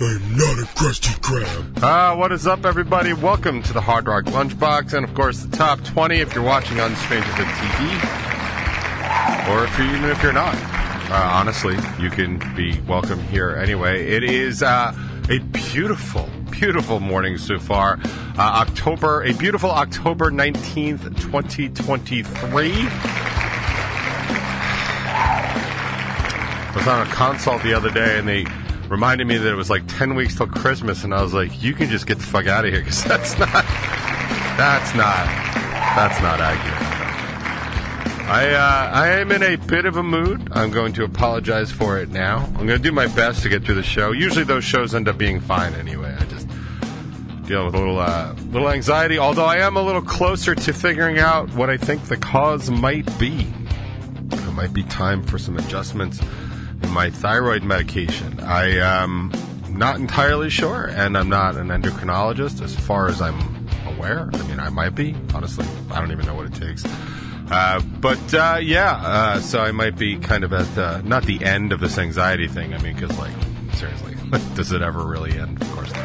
I'm not a Krusty Krab. Ah, what is up, everybody? Welcome to the Hard Rock Lunchbox, and of course, the top 20 if you're watching on Stranger Than TV, or if you're even if you're not. Uh, honestly, you can be welcome here anyway. It is uh, a beautiful, beautiful morning so far. Uh, October, a beautiful October 19th, 2023. I was on a consult the other day, and they reminded me that it was like 10 weeks till Christmas, and I was like, you can just get the fuck out of here, because that's not, that's not, that's not accurate. I, uh, I am in a bit of a mood. I'm going to apologize for it now. I'm going to do my best to get through the show. Usually those shows end up being fine anyway. I just deal with a little, uh, little anxiety, although I am a little closer to figuring out what I think the cause might be. It might be time for some adjustments my thyroid medication. I am not entirely sure, and I'm not an endocrinologist as far as I'm aware. I mean, I might be. Honestly, I don't even know what it takes. Uh, but uh, yeah, uh, so I might be kind of at the, not the end of this anxiety thing. I mean, because like seriously, does it ever really end? Of course not.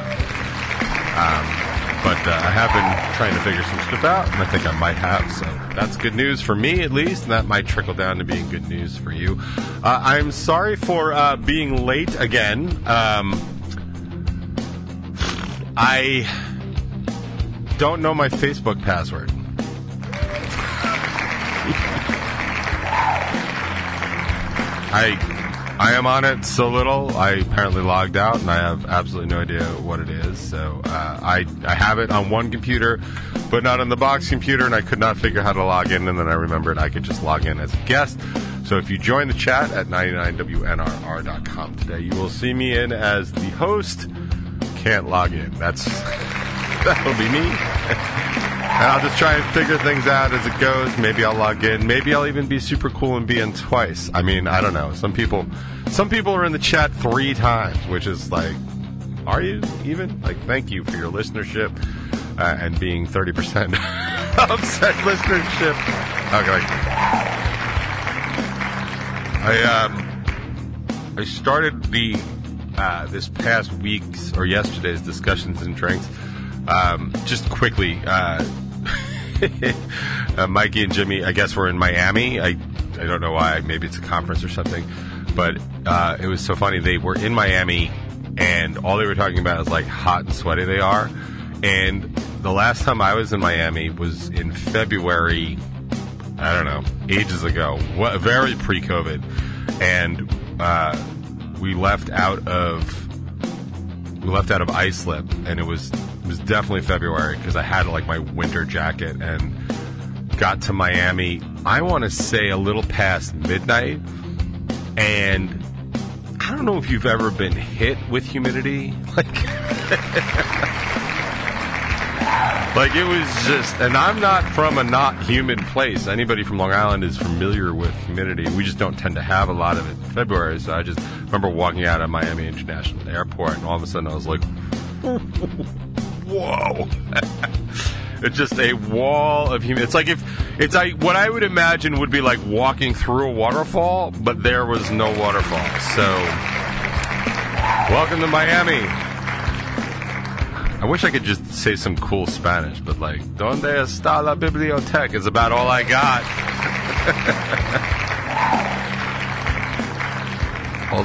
Um, but uh, I have been trying to figure some stuff out, and I think I might have. So that's good news for me, at least, and that might trickle down to being good news for you. Uh, I'm sorry for uh, being late again. Um, I don't know my Facebook password. I I am on it so little. I apparently logged out, and I have absolutely no idea what it is. So uh, I I have it on one computer, but not on the box computer, and I could not figure how to log in. And then I remembered I could just log in as a guest. So if you join the chat at 99WNRR.com today, you will see me in as the host. Can't log in. That's that'll be me. And I'll just try and figure things out as it goes. Maybe I'll log in. Maybe I'll even be super cool and be in twice. I mean, I don't know. Some people, some people are in the chat three times, which is like, are you even? Like, thank you for your listenership uh, and being thirty percent of said listenership. Okay. I um, I started the uh, this past week's or yesterday's discussions and drinks. Um, just quickly, uh, uh, Mikey and Jimmy, I guess, were in Miami. I, I don't know why. Maybe it's a conference or something. But uh, it was so funny. They were in Miami, and all they were talking about is like hot and sweaty they are. And the last time I was in Miami was in February. I don't know, ages ago, what, very pre-COVID, and uh, we left out of we left out of Islip, and it was was definitely February because I had like my winter jacket and got to Miami. I want to say a little past midnight, and I don't know if you've ever been hit with humidity, like. Like it was just, and I'm not from a not humid place. Anybody from Long Island is familiar with humidity. We just don't tend to have a lot of it in February. So I just remember walking out of Miami International Airport, and all of a sudden I was like, hmm. "Whoa!" it's just a wall of human. It's like if it's like what I would imagine would be like walking through a waterfall, but there was no waterfall. So, welcome to Miami. I wish I could just say some cool Spanish, but like, ¿Dónde está la biblioteca? is about all I got.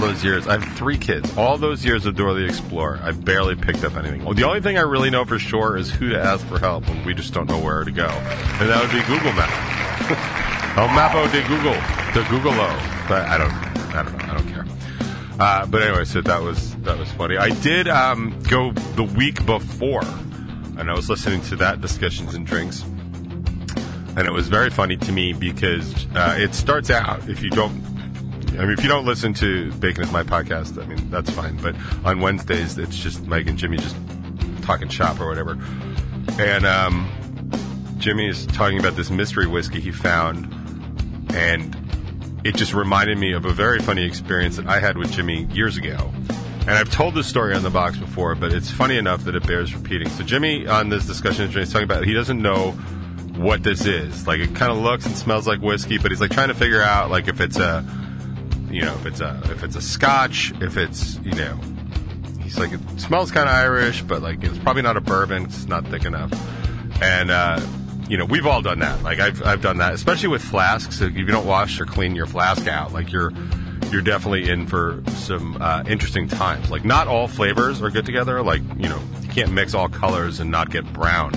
those years, I have three kids. All those years of Dora the Explorer, I barely picked up anything. Well, the only thing I really know for sure is who to ask for help when we just don't know where to go, and that would be Google Maps. El Mapo de Google, de Google-o. But I don't, I don't know, I don't care. Uh, but anyway, so that was that was funny. I did um, go the week before, and I was listening to that discussions and drinks, and it was very funny to me because uh, it starts out if you don't I mean, if you don't listen to Bacon is My podcast, I mean, that's fine. But on Wednesdays, it's just Mike and Jimmy just talking shop or whatever. And um, Jimmy is talking about this mystery whiskey he found, and it just reminded me of a very funny experience that I had with Jimmy years ago. And I've told this story on the box before, but it's funny enough that it bears repeating. So Jimmy, on this discussion, Jimmy's talking about he doesn't know what this is. Like it kind of looks and smells like whiskey, but he's like trying to figure out like if it's a, you know, if it's a if it's a Scotch, if it's you know, he's like it smells kind of Irish, but like it's probably not a bourbon. It's not thick enough, and. uh you know, we've all done that. Like I've, I've done that, especially with flasks. If you don't wash or clean your flask out, like you're, you're definitely in for some uh, interesting times. Like not all flavors are good together. Like you know, you can't mix all colors and not get brown.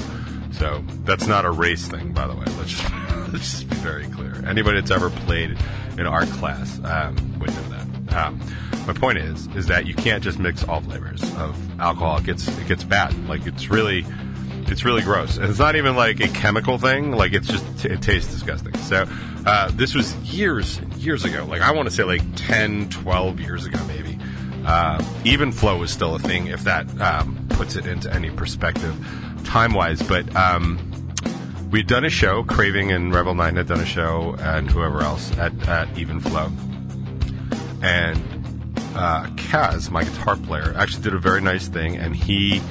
So that's not a race thing, by the way. Let's just, let's just be very clear. Anybody that's ever played an art class um, would know that. Um, my point is, is that you can't just mix all flavors of alcohol. It gets it gets bad. Like it's really it's really gross. And it's not even like a chemical thing. Like it's just it tastes disgusting. So uh, this was years years ago. Like I want to say like 10, 12 years ago maybe. Uh, even flow was still a thing if that um, puts it into any perspective time wise. But um, we'd done a show. Craving and Revel Nine had done a show, and whoever else at, at Even Flow. And uh, Kaz, my guitar player, actually did a very nice thing, and he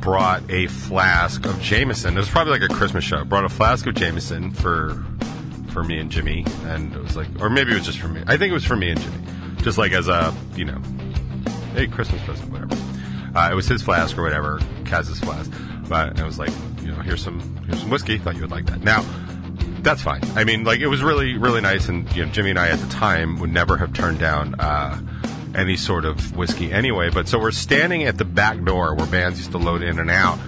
brought a flask of Jameson. It was probably like a Christmas show. Brought a flask of Jameson for for me and Jimmy, and it was like, or maybe it was just for me. I think it was for me and Jimmy, just like as a you know, hey Christmas present, whatever. Uh, it was his flask or whatever, Kaz's flask. But it was like, you know, here's some here's some whiskey. Thought you would like that. Now, that's fine. I mean, like it was really really nice, and you know, Jimmy and I at the time would never have turned down. Uh, any sort of whiskey anyway. But so we're standing at the back door where bands used to load in and out.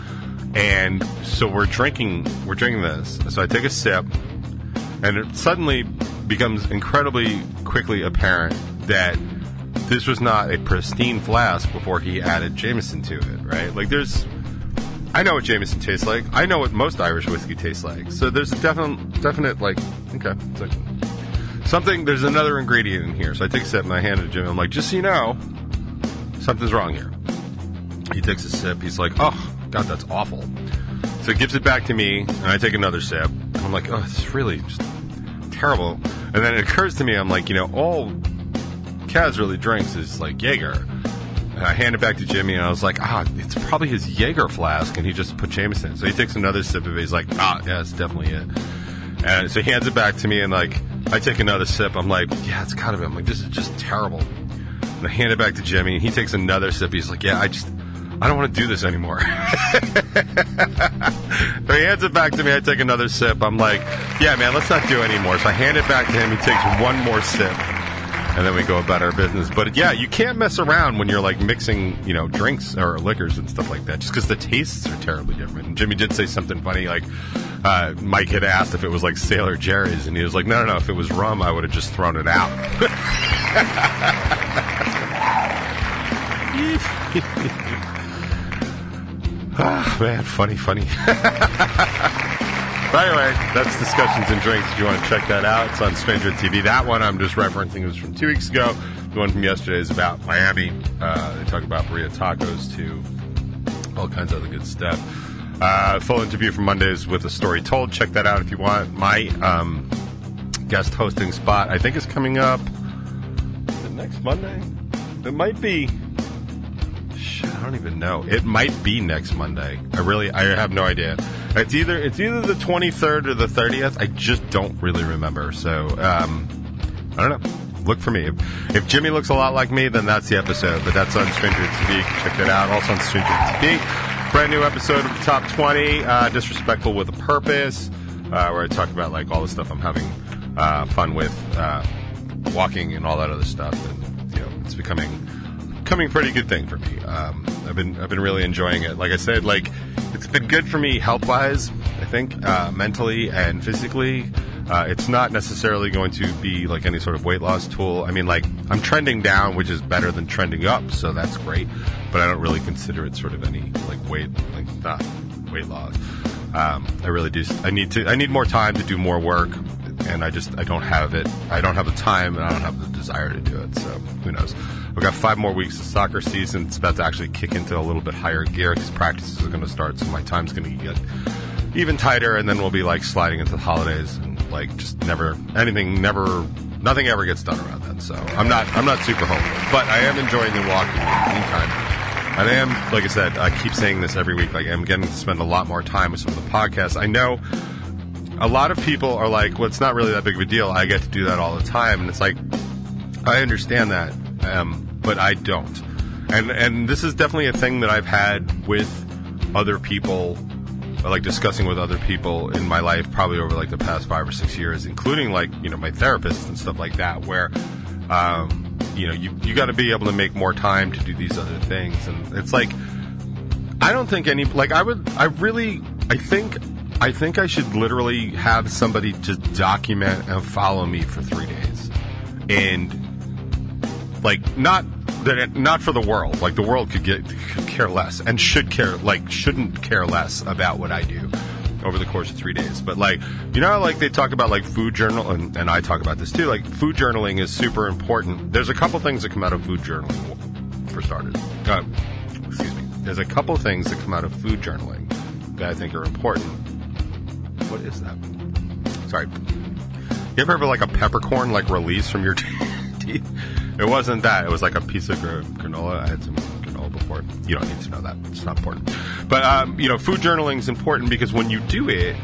And so we're drinking, we're drinking this. So I take a sip, and it suddenly becomes incredibly quickly apparent that this was not a pristine flask before he added Jameson to it, right? Like there's, I know what Jameson tastes like. I know what most Irish whiskey tastes like. So there's a definite, definite like, okay, like something. There's another ingredient in here. So I take a sip and I hand it to Jim. I'm like, just so you know, something's wrong here. He takes a sip. He's like, oh god, that's awful. So he gives it back to me, and I take another sip. And I'm like, oh, it's really just terrible. And then it occurs to me, I'm like, you know, all Kaz really drinks is like Jaeger. I hand it back to Jimmy, and I was like, ah, it's probably his Jaeger flask, and he just put Jameson. So he takes another sip of it. He's like, ah, yeah, it's definitely it. And so he hands it back to me, and like, I take another sip. I'm like, yeah, it's kind of it. I'm like, this is just terrible. And I hand it back to Jimmy, and he takes another sip. He's like, yeah, I just, I don't want to do this anymore. so he hands it back to me. I take another sip. I'm like, yeah, man, let's not do it anymore. So I hand it back to him. He takes one more sip. And then we go about our business. But yeah, you can't mess around when you're like mixing, you know, drinks or liquors and stuff like that, just because the tastes are terribly different. And Jimmy did say something funny, like uh, Mike had asked if it was like Sailor Jerry's, and he was like, no, no, no, if it was rum, I would have just thrown it out. ah, man, funny, funny. But way, that's Discussions and Drinks. If you want to check that out, it's on Stranger TV. That one I'm just referencing was from two weeks ago. The one from yesterday is about Miami. Uh, they talk about burrito tacos too, all kinds of other good stuff. Uh, full interview from Mondays with a story told. Check that out if you want. My um, guest hosting spot, I think, is coming up. It next Monday? It might be. I don't even know. It might be next Monday. I really, I have no idea. It's either it's either the 23rd or the 30th. I just don't really remember. So um, I don't know. Look for me. If, if Jimmy looks a lot like me, then that's the episode. But that's on Stranger TV. You can check that out. Also on Stranger TV. Brand new episode of the Top 20, uh, Disrespectful with a Purpose, uh, where I talk about like all the stuff I'm having uh, fun with, uh, walking and all that other stuff. And you know, it's becoming becoming a pretty good thing for me. Um, I've been I've been really enjoying it. Like I said, like it's been good for me health wise. I think uh, mentally and physically. Uh, it's not necessarily going to be like any sort of weight loss tool. I mean, like I'm trending down, which is better than trending up, so that's great. But I don't really consider it sort of any like weight like not weight loss. Um, I really do. I need to. I need more time to do more work. And I just I don't have it. I don't have the time, and I don't have the desire to do it. So who knows? We've got five more weeks of soccer season. It's about to actually kick into a little bit higher gear because practices are going to start. So my time's going to get even tighter, and then we'll be like sliding into the holidays and like just never anything never nothing ever gets done around then. So I'm not I'm not super hopeful, but I am enjoying the walking in the meantime. And I am, like I said, I keep saying this every week. Like I'm getting to spend a lot more time with some of the podcasts. I know a lot of people are like, "Well, it's not really that big of a deal. I get to do that all the time," and it's like, I understand that, um, but I don't. And and this is definitely a thing that I've had with other people, like discussing with other people in my life, probably over like the past five or six years, including like you know my therapists and stuff like that, where. Um, you know, you, you got to be able to make more time to do these other things. And it's like, I don't think any, like, I would, I really, I think, I think I should literally have somebody just document and follow me for three days. And, like, not, that not for the world. Like, the world could get, could care less and should care, like, shouldn't care less about what I do over the course of three days. But like, you know, like they talk about like food journal, and, and I talk about this too. Like, food journaling is super important. There's a couple things that come out of food journaling, for starters. Uh, excuse me. There's a couple things that come out of food journaling that I think are important. What is that? Sorry. You ever have like a peppercorn like release from your teeth? It wasn't that. It was like a piece of gra- granola. I had some granola before. You don't need to know that. It's not important. But um, you know, food journaling is important because when you do it,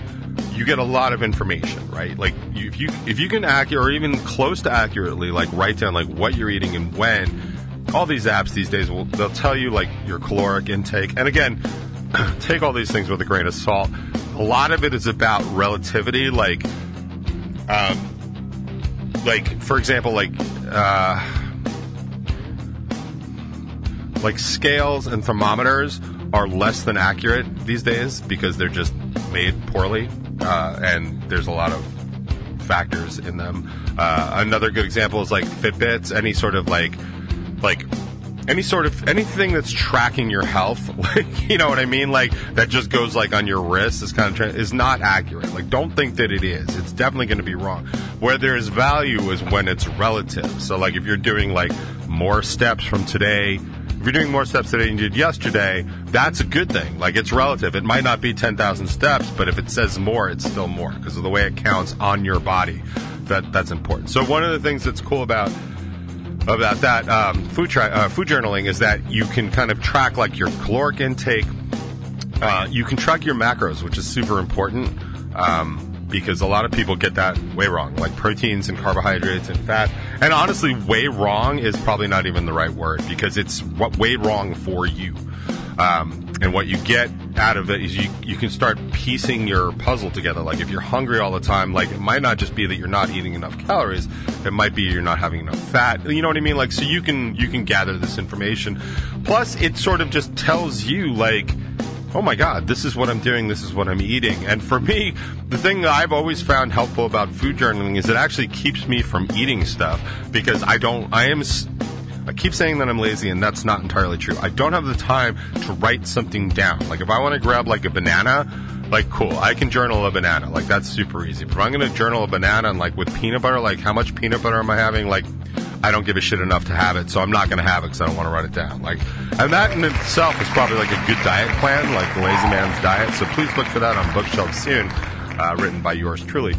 you get a lot of information, right? Like you, if you if you can accurate or even close to accurately, like write down like what you're eating and when. All these apps these days will they'll tell you like your caloric intake, and again, take all these things with a grain of salt. A lot of it is about relativity, like, um, like for example, like. Uh, like scales and thermometers are less than accurate these days because they're just made poorly uh, and there's a lot of factors in them uh, another good example is like fitbits any sort of like like any sort of anything that's tracking your health like you know what i mean like that just goes like on your wrist is kind of is not accurate like don't think that it is it's definitely going to be wrong where there's value is when it's relative so like if you're doing like more steps from today if you're doing more steps today than you did yesterday, that's a good thing. Like it's relative. It might not be 10,000 steps, but if it says more, it's still more because of the way it counts on your body. That that's important. So one of the things that's cool about about that um, food tri- uh, food journaling is that you can kind of track like your caloric intake. Uh, you can track your macros, which is super important. Um, because a lot of people get that way wrong, like proteins and carbohydrates and fat. And honestly, way wrong is probably not even the right word because it's way wrong for you. Um, and what you get out of it is you, you can start piecing your puzzle together. Like if you're hungry all the time, like it might not just be that you're not eating enough calories. It might be you're not having enough fat. You know what I mean? Like, so you can, you can gather this information. Plus it sort of just tells you like, oh my God, this is what I'm doing, this is what I'm eating. And for me, the thing that I've always found helpful about food journaling is it actually keeps me from eating stuff because I don't, I am, I keep saying that I'm lazy and that's not entirely true. I don't have the time to write something down. Like if I want to grab like a banana, like cool, I can journal a banana. Like that's super easy. But if I'm going to journal a banana and like with peanut butter, like how much peanut butter am I having? Like I don't give a shit enough to have it, so I'm not going to have it because I don't want to write it down. Like, and that in itself is probably like a good diet plan, like the Lazy Man's Diet. So please look for that on bookshelf soon, uh, written by yours truly.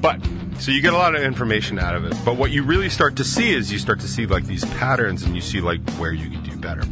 But so you get a lot of information out of it. But what you really start to see is you start to see like these patterns, and you see like where you can do better.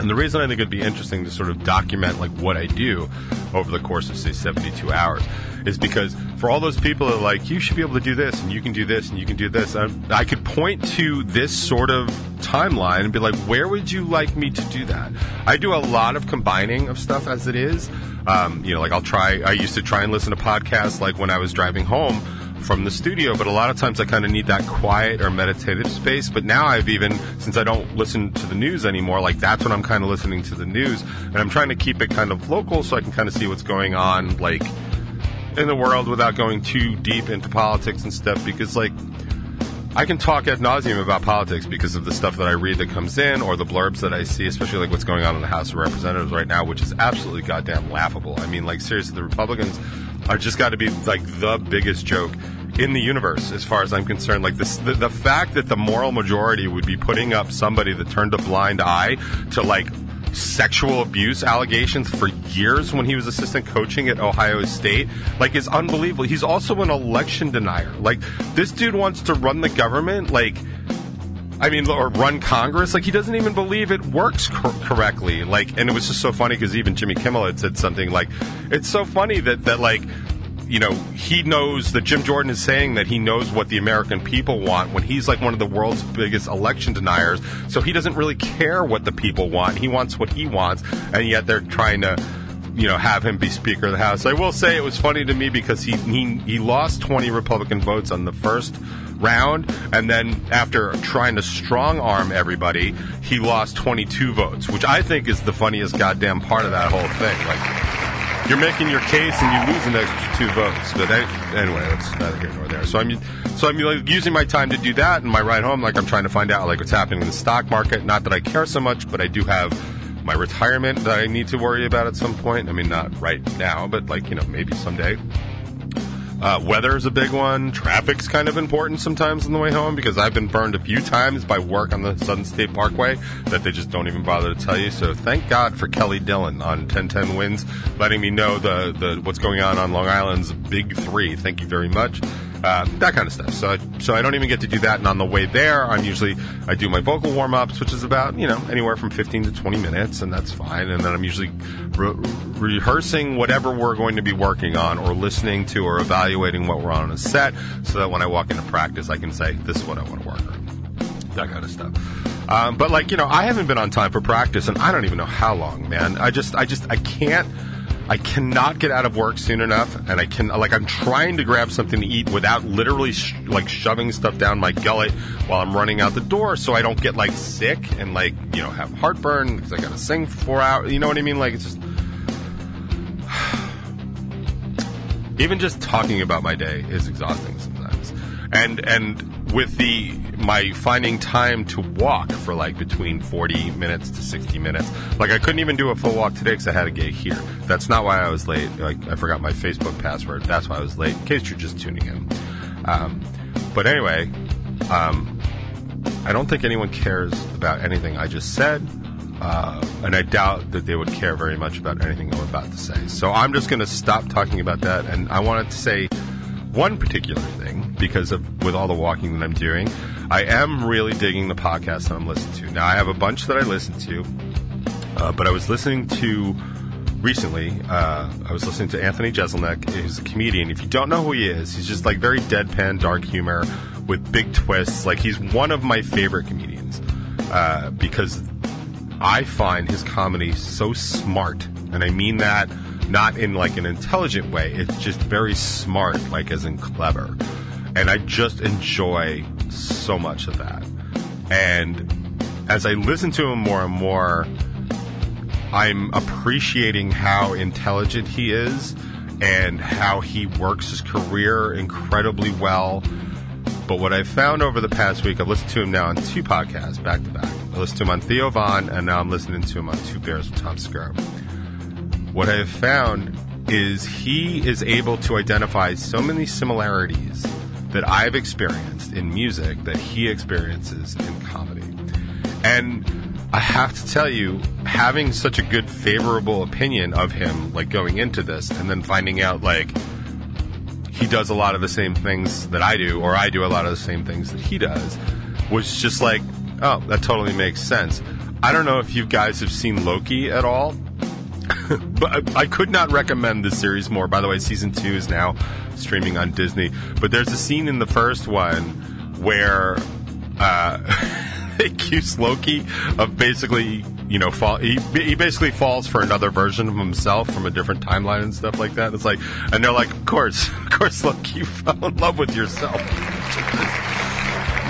And the reason I think it'd be interesting to sort of document like what I do over the course of say 72 hours is because for all those people that are like you should be able to do this and you can do this and you can do this, I, I could point to this sort of timeline and be like, where would you like me to do that? I do a lot of combining of stuff as it is. Um, you know, like I'll try. I used to try and listen to podcasts like when I was driving home from the studio, but a lot of times I kind of need that quiet or meditative space. But now I've even, since I don't listen to the news anymore, like that's when I'm kind of listening to the news. And I'm trying to keep it kind of local so I can kind of see what's going on, like in the world without going too deep into politics and stuff because, like, I can talk ad nauseum about politics because of the stuff that I read that comes in or the blurbs that I see, especially like what's going on in the House of Representatives right now, which is absolutely goddamn laughable. I mean, like, seriously, the Republicans are just got to be like the biggest joke in the universe, as far as I'm concerned. Like this, the, the fact that the moral majority would be putting up somebody that turned a blind eye to like sexual abuse allegations for years when he was assistant coaching at Ohio State, like is unbelievable. He's also an election denier. Like this dude wants to run the government, like. I mean, or run Congress. Like he doesn't even believe it works cor- correctly. Like, and it was just so funny because even Jimmy Kimmel had said something like, "It's so funny that that like." You know, he knows that Jim Jordan is saying that he knows what the American people want when he's like one of the world's biggest election deniers. So he doesn't really care what the people want. He wants what he wants, and yet they're trying to you know, have him be Speaker of the House. I will say it was funny to me because he he, he lost 20 Republican votes on the first round, and then after trying to strong arm everybody, he lost 22 votes, which I think is the funniest goddamn part of that whole thing. Like. You're making your case and you lose an extra two votes, but I, anyway, that's neither here nor there. So I'm, so I'm like, using my time to do that, and my ride home, like I'm trying to find out like what's happening in the stock market. Not that I care so much, but I do have my retirement that I need to worry about at some point. I mean, not right now, but like, you know, maybe someday. Uh, weather is a big one. Traffic's kind of important sometimes on the way home because I've been burned a few times by work on the Southern State Parkway that they just don't even bother to tell you. So thank God for Kelly Dillon on 1010 Wins, letting me know the, the what's going on on Long Island's Big Three. Thank you very much. Uh, that kind of stuff. So, I, so I don't even get to do that. And on the way there, I'm usually I do my vocal warm ups, which is about you know anywhere from 15 to 20 minutes, and that's fine. And then I'm usually re- rehearsing whatever we're going to be working on, or listening to, or evaluating what we're on a set, so that when I walk into practice, I can say this is what I want to work on. That kind of stuff. Um, but like you know, I haven't been on time for practice, and I don't even know how long, man. I just, I just, I can't. I cannot get out of work soon enough, and I can like I'm trying to grab something to eat without literally sh- like shoving stuff down my gullet while I'm running out the door, so I don't get like sick and like you know have heartburn because I got to sing for four hours. You know what I mean? Like it's just even just talking about my day is exhausting sometimes, and and with the my finding time to walk for like between 40 minutes to 60 minutes. Like I couldn't even do a full walk today because I had a gate here. That's not why I was late. Like I forgot my Facebook password. That's why I was late. In case you're just tuning in. Um, but anyway, um, I don't think anyone cares about anything I just said. Uh, and I doubt that they would care very much about anything I'm about to say. So I'm just going to stop talking about that. And I wanted to say one particular thing because of with all the walking that I'm doing. I am really digging the podcast that I'm listening to. Now I have a bunch that I listen to, uh, but I was listening to recently. Uh, I was listening to Anthony Jeselnik. He's a comedian. If you don't know who he is, he's just like very deadpan, dark humor with big twists. Like he's one of my favorite comedians uh, because I find his comedy so smart, and I mean that not in like an intelligent way. It's just very smart, like as in clever. And I just enjoy so much of that. And as I listen to him more and more, I'm appreciating how intelligent he is and how he works his career incredibly well. But what I've found over the past week, I've listened to him now on two podcasts back to back. I listened to him on Theo Von, and now I'm listening to him on Two Bears with Tom Segura. What I have found is he is able to identify so many similarities that I've experienced in music that he experiences in comedy. And I have to tell you, having such a good, favorable opinion of him, like going into this, and then finding out, like, he does a lot of the same things that I do, or I do a lot of the same things that he does, was just like, oh, that totally makes sense. I don't know if you guys have seen Loki at all, but I, could not recommend this series more. By the way, season two is now streaming on Disney. But there's a scene in the first one where uh, they accuse Loki of basically, you know, fall. He, he basically falls for another version of himself from a different timeline and stuff like that. It's like, and they're like, of course, of course, Loki, you fell in love with yourself.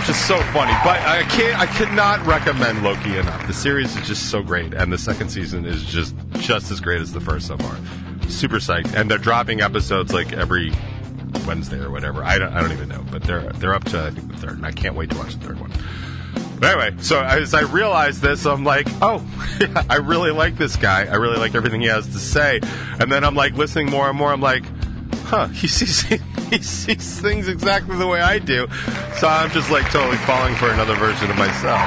Is so funny, but I can't. I cannot recommend Loki enough. The series is just so great, and the second season is just just as great as the first so far. Super psyched, and they're dropping episodes like every Wednesday or whatever. I don't, I don't even know, but they're they're up to I think the third, and I can't wait to watch the third one. But anyway, so as I realized this, I'm like, oh, I really like this guy. I really like everything he has to say. And then I'm like listening more and more. I'm like, huh, he sees he sees things exactly the way I do. So I'm just like totally falling for another version of myself.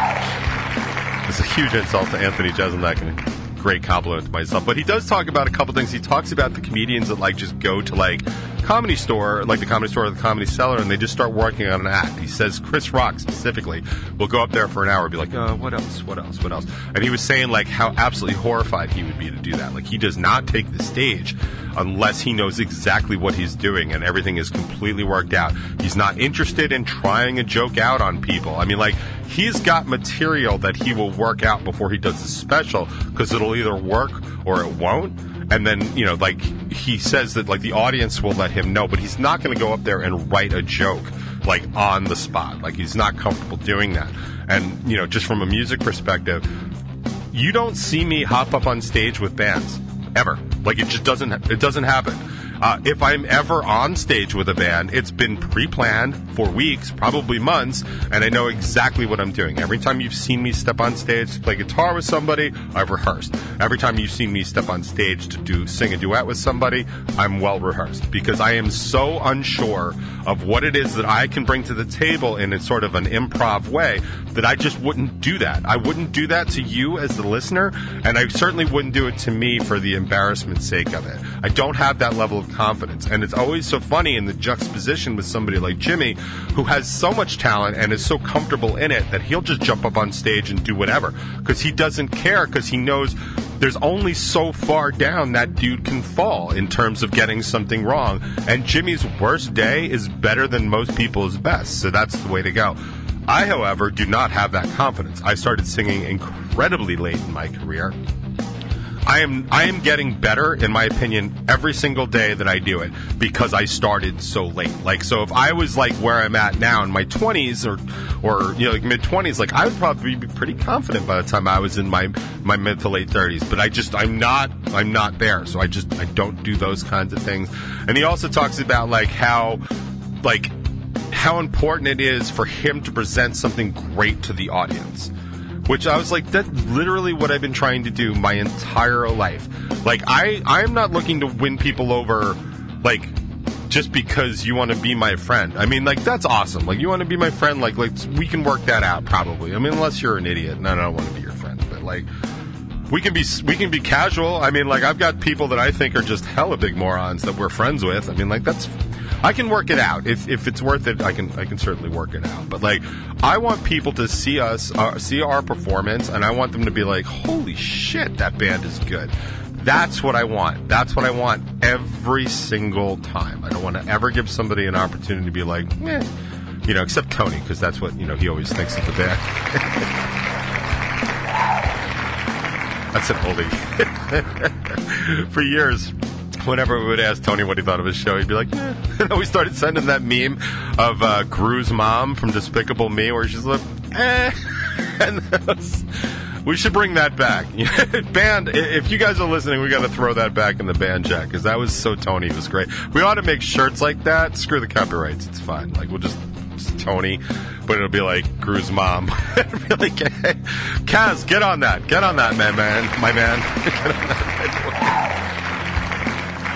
It's a huge insult to Anthony Jeselnik and a great compliment to myself. But he does talk about a couple things. He talks about the comedians that like just go to like comedy store, like the comedy store or the comedy cellar, and they just start working on an act. He says Chris Rock specifically will go up there for an hour and be like, uh, what else? What else? What else? And he was saying like how absolutely horrified he would be to do that. Like he does not take the stage unless he knows exactly what he's doing and everything is completely worked out. He's not interested in trying a joke out on people. I mean, like, he's got material that he will work out before he does the special because it'll either work or it won't. And then, you know, like, he says that, like, the audience will let him know, but he's not going to go up there and write a joke, like, on the spot. Like, he's not comfortable doing that. And, you know, just from a music perspective, you don't see me hop up on stage with bands ever. Like it just doesn't it doesn't happen. Uh, if I'm ever on stage with a band, it's been pre-planned for weeks, probably months, and I know exactly what I'm doing. Every time you've seen me step on stage to play guitar with somebody, I've rehearsed. Every time you've seen me step on stage to do sing a duet with somebody, I'm well rehearsed because I am so unsure of what it is that I can bring to the table in a sort of an improv way that I just wouldn't do that. I wouldn't do that to you as the listener, and I certainly wouldn't do it to me for the embarrassment sake of it. I don't have that level of confidence, and it's always so funny in the juxtaposition with somebody like Jimmy, who has so much talent and is so comfortable in it that he'll just jump up on stage and do whatever because he doesn't care because he knows there's only so far down that dude can fall in terms of getting something wrong. And Jimmy's worst day is better than most people's best, so that's the way to go. I, however, do not have that confidence. I started singing incredibly late in my career. I am I am getting better, in my opinion, every single day that I do it because I started so late. Like, so if I was like where I'm at now in my 20s or or you know like mid 20s, like I would probably be pretty confident by the time I was in my my mid to late 30s. But I just I'm not I'm not there, so I just I don't do those kinds of things. And he also talks about like how like how important it is for him to present something great to the audience which I was like, that's literally what I've been trying to do my entire life. Like, I, I'm not looking to win people over, like, just because you want to be my friend. I mean, like, that's awesome. Like, you want to be my friend, like, like, we can work that out, probably. I mean, unless you're an idiot, and I don't want to be your friend, but, like, we can be we can be casual. I mean, like I've got people that I think are just hella big morons that we're friends with. I mean, like that's I can work it out if, if it's worth it. I can I can certainly work it out. But like, I want people to see us, uh, see our performance, and I want them to be like, "Holy shit, that band is good." That's what I want. That's what I want every single time. I don't want to ever give somebody an opportunity to be like, eh. you know, except Tony, because that's what you know he always thinks of the band. that's an oldie. For years, whenever we would ask Tony what he thought of his show, he'd be like, eh. we started sending that meme of uh, Gru's mom from Despicable Me, where she's like, eh. was, we should bring that back. band, if you guys are listening, we got to throw that back in the band jack because that was so Tony. It was great. We ought to make shirts like that. Screw the copyrights. It's fine. Like, we'll just Tony, but it'll be like Gru's mom. it'll like, Kaz, get on that. Get on that, man, man. My man.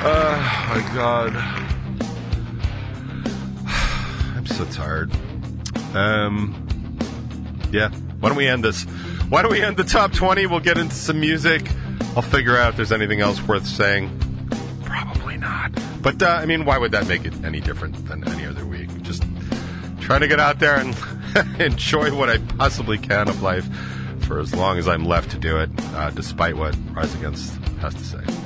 Oh, my God. I'm so tired. Um, yeah. Why don't we end this? Why don't we end the top 20? We'll get into some music. I'll figure out if there's anything else worth saying. Probably not. But, uh, I mean, why would that make it any different than any other week? Just trying to get out there and enjoy what I possibly can of life for as long as I'm left to do it, uh, despite what Rise Against has to say.